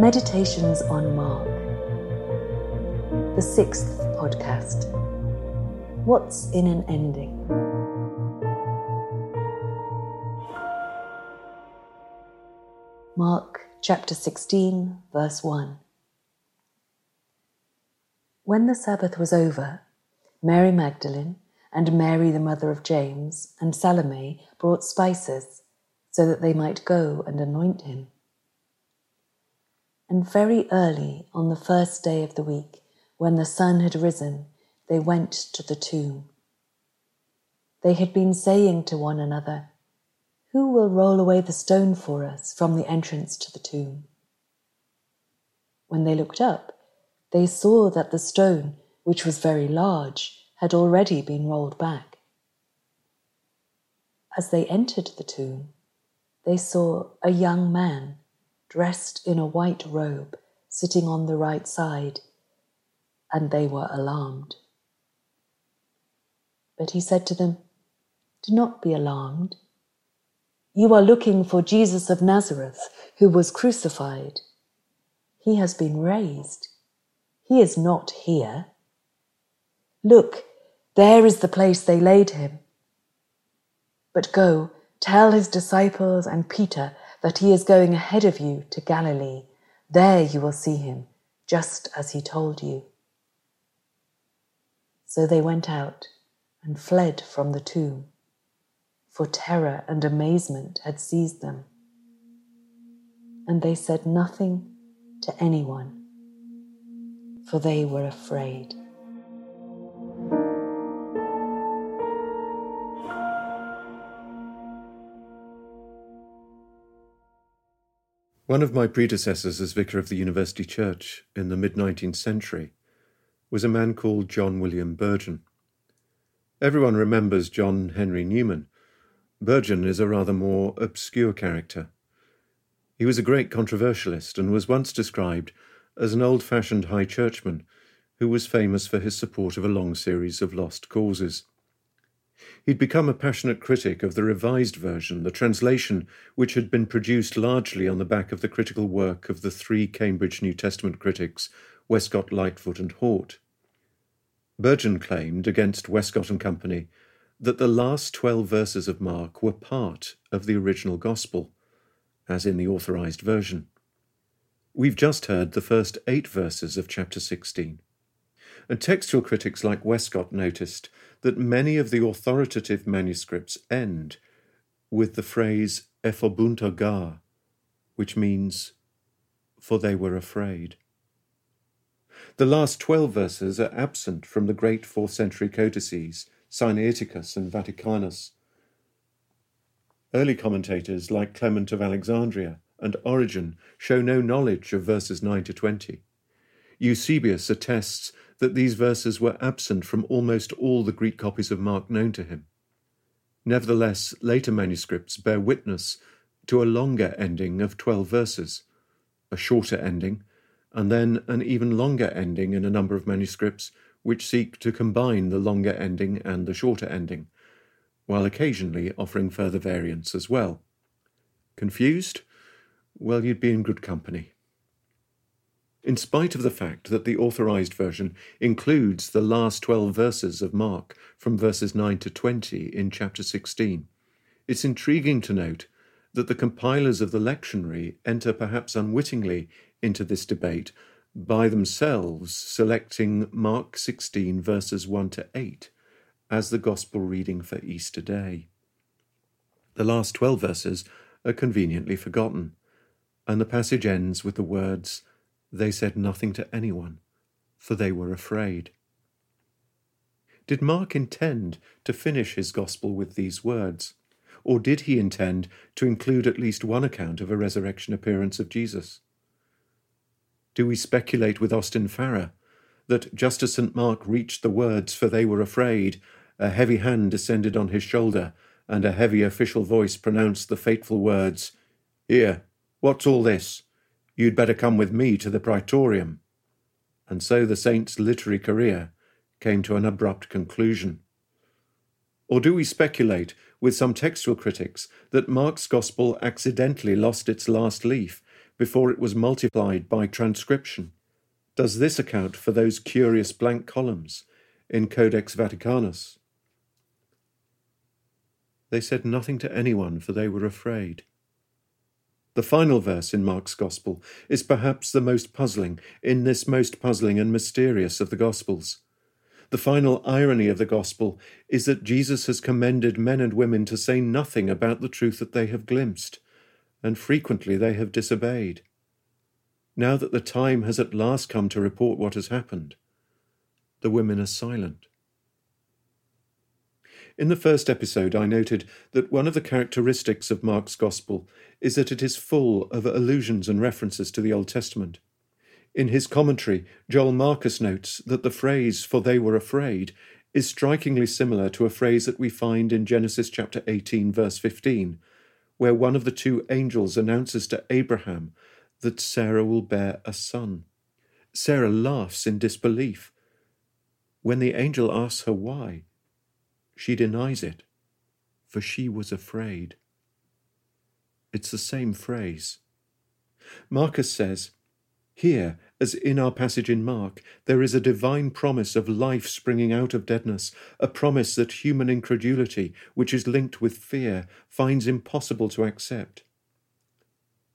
Meditations on Mark, the sixth podcast. What's in an ending? Mark chapter 16, verse 1. When the Sabbath was over, Mary Magdalene and Mary, the mother of James, and Salome brought spices so that they might go and anoint him. And very early on the first day of the week, when the sun had risen, they went to the tomb. They had been saying to one another, Who will roll away the stone for us from the entrance to the tomb? When they looked up, they saw that the stone, which was very large, had already been rolled back. As they entered the tomb, they saw a young man dressed in a white robe, sitting on the right side, and they were alarmed. But he said to them, Do not be alarmed. You are looking for Jesus of Nazareth, who was crucified. He has been raised. He is not here. Look, there is the place they laid him. But go, tell his disciples and Peter that he is going ahead of you to Galilee. There you will see him, just as he told you. So they went out and fled from the tomb, for terror and amazement had seized them. And they said nothing to anyone, for they were afraid. One of my predecessors as vicar of the University Church in the mid 19th century was a man called John William Burgon. Everyone remembers John Henry Newman. Burgon is a rather more obscure character. He was a great controversialist and was once described as an old fashioned high churchman who was famous for his support of a long series of lost causes. He'd become a passionate critic of the revised version, the translation which had been produced largely on the back of the critical work of the three Cambridge New Testament critics, Westcott, Lightfoot, and Hort. Burgon claimed against Westcott and Company that the last twelve verses of Mark were part of the original Gospel, as in the authorized version. We've just heard the first eight verses of chapter 16. And textual critics like Westcott noticed that many of the authoritative manuscripts end with the phrase ephobunta ga, which means, for they were afraid. The last twelve verses are absent from the great fourth century codices, Sinaiticus and Vaticanus. Early commentators like Clement of Alexandria and Origen show no knowledge of verses 9 to 20. Eusebius attests that these verses were absent from almost all the Greek copies of Mark known to him. Nevertheless, later manuscripts bear witness to a longer ending of 12 verses, a shorter ending, and then an even longer ending in a number of manuscripts which seek to combine the longer ending and the shorter ending, while occasionally offering further variants as well. Confused? Well, you'd be in good company in spite of the fact that the authorized version includes the last 12 verses of Mark from verses 9 to 20 in chapter 16. It's intriguing to note that the compilers of the lectionary enter perhaps unwittingly into this debate by themselves selecting Mark 16 verses 1 to 8 as the gospel reading for Easter Day. The last 12 verses are conveniently forgotten, and the passage ends with the words, they said nothing to anyone, for they were afraid. Did Mark intend to finish his gospel with these words? or did he intend to include at least one account of a resurrection appearance of Jesus? Do we speculate with Austin Farrer that just as St. Mark reached the words, For they were afraid, a heavy hand descended on his shoulder, and a heavy official voice pronounced the fateful words, Here, what's all this? You'd better come with me to the praetorium. And so the saint's literary career came to an abrupt conclusion. Or do we speculate, with some textual critics, that Mark's Gospel accidentally lost its last leaf before it was multiplied by transcription? Does this account for those curious blank columns in Codex Vaticanus? They said nothing to anyone, for they were afraid. The final verse in Mark's Gospel is perhaps the most puzzling in this most puzzling and mysterious of the Gospels. The final irony of the Gospel is that Jesus has commended men and women to say nothing about the truth that they have glimpsed, and frequently they have disobeyed now that the time has at last come to report what has happened, the women are silent. In the first episode, I noted that one of the characteristics of Mark's Gospel is that it is full of allusions and references to the Old Testament. In his commentary, Joel Marcus notes that the phrase, for they were afraid, is strikingly similar to a phrase that we find in Genesis chapter 18, verse 15, where one of the two angels announces to Abraham that Sarah will bear a son. Sarah laughs in disbelief. When the angel asks her why, she denies it, for she was afraid. It's the same phrase. Marcus says, Here, as in our passage in Mark, there is a divine promise of life springing out of deadness, a promise that human incredulity, which is linked with fear, finds impossible to accept.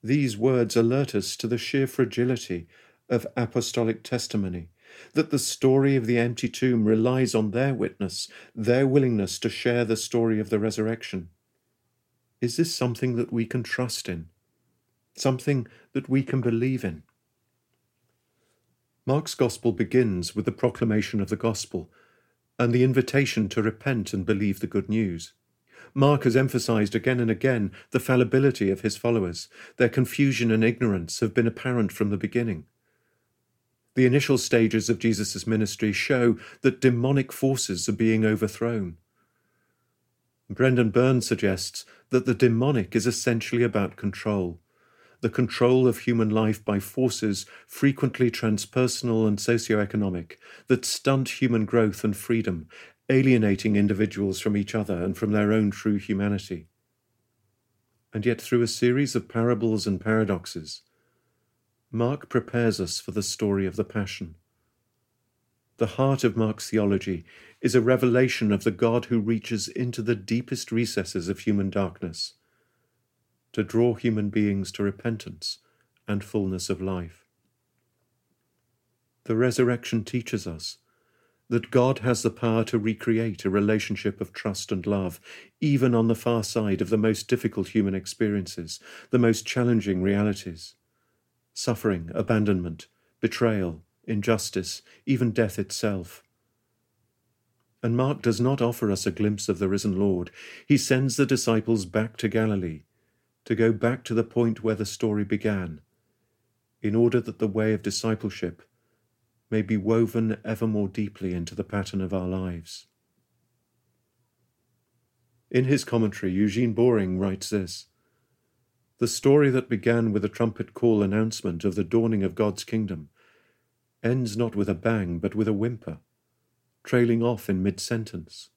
These words alert us to the sheer fragility of apostolic testimony, that the story of the empty tomb relies on their witness, their willingness to share the story of the resurrection. Is this something that we can trust in? Something that we can believe in? Mark's Gospel begins with the proclamation of the Gospel and the invitation to repent and believe the good news. Mark has emphasized again and again the fallibility of his followers. Their confusion and ignorance have been apparent from the beginning. The initial stages of Jesus' ministry show that demonic forces are being overthrown. Brendan Burns suggests that the demonic is essentially about control the control of human life by forces frequently transpersonal and socio-economic that stunt human growth and freedom, alienating individuals from each other and from their own true humanity. And yet, through a series of parables and paradoxes, Mark prepares us for the story of the Passion. The heart of Mark's theology is a revelation of the God who reaches into the deepest recesses of human darkness to draw human beings to repentance and fullness of life. The resurrection teaches us that God has the power to recreate a relationship of trust and love, even on the far side of the most difficult human experiences, the most challenging realities. Suffering, abandonment, betrayal, injustice, even death itself. And Mark does not offer us a glimpse of the risen Lord. He sends the disciples back to Galilee, to go back to the point where the story began, in order that the way of discipleship may be woven ever more deeply into the pattern of our lives. In his commentary, Eugene Boring writes this The story that began with a trumpet call announcement of the dawning of God's kingdom ends not with a bang, but with a whimper, trailing off in mid sentence.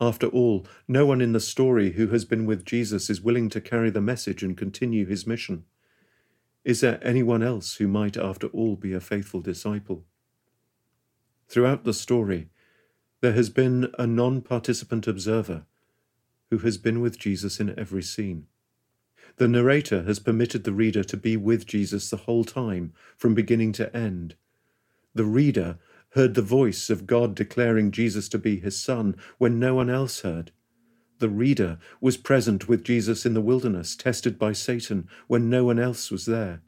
After all, no one in the story who has been with Jesus is willing to carry the message and continue his mission. Is there anyone else who might, after all, be a faithful disciple? Throughout the story, there has been a non participant observer who has been with Jesus in every scene. The narrator has permitted the reader to be with Jesus the whole time, from beginning to end. The reader heard the voice of God declaring Jesus to be his son when no one else heard. The reader was present with Jesus in the wilderness, tested by Satan when no one else was there.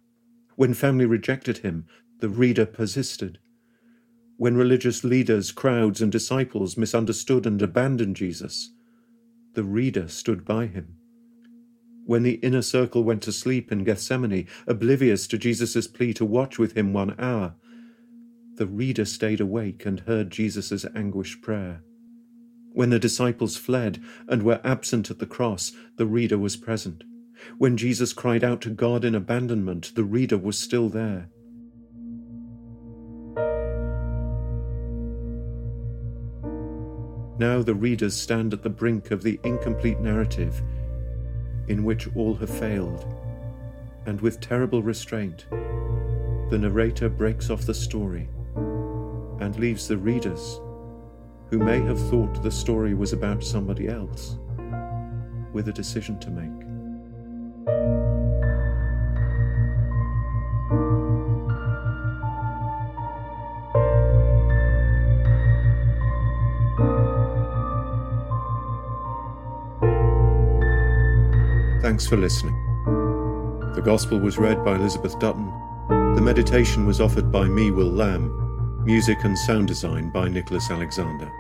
When family rejected him, the reader persisted. When religious leaders, crowds, and disciples misunderstood and abandoned Jesus, the reader stood by him. When the inner circle went to sleep in Gethsemane, oblivious to Jesus' plea to watch with him one hour, the reader stayed awake and heard Jesus' anguished prayer. When the disciples fled and were absent at the cross, the reader was present. When Jesus cried out to God in abandonment, the reader was still there. Now the readers stand at the brink of the incomplete narrative in which all have failed, and with terrible restraint, the narrator breaks off the story and leaves the readers, who may have thought the story was about somebody else, with a decision to make. Thanks for listening. The Gospel was read by Elizabeth Dutton. The meditation was offered by me, Will Lamb. Music and sound design by Nicholas Alexander.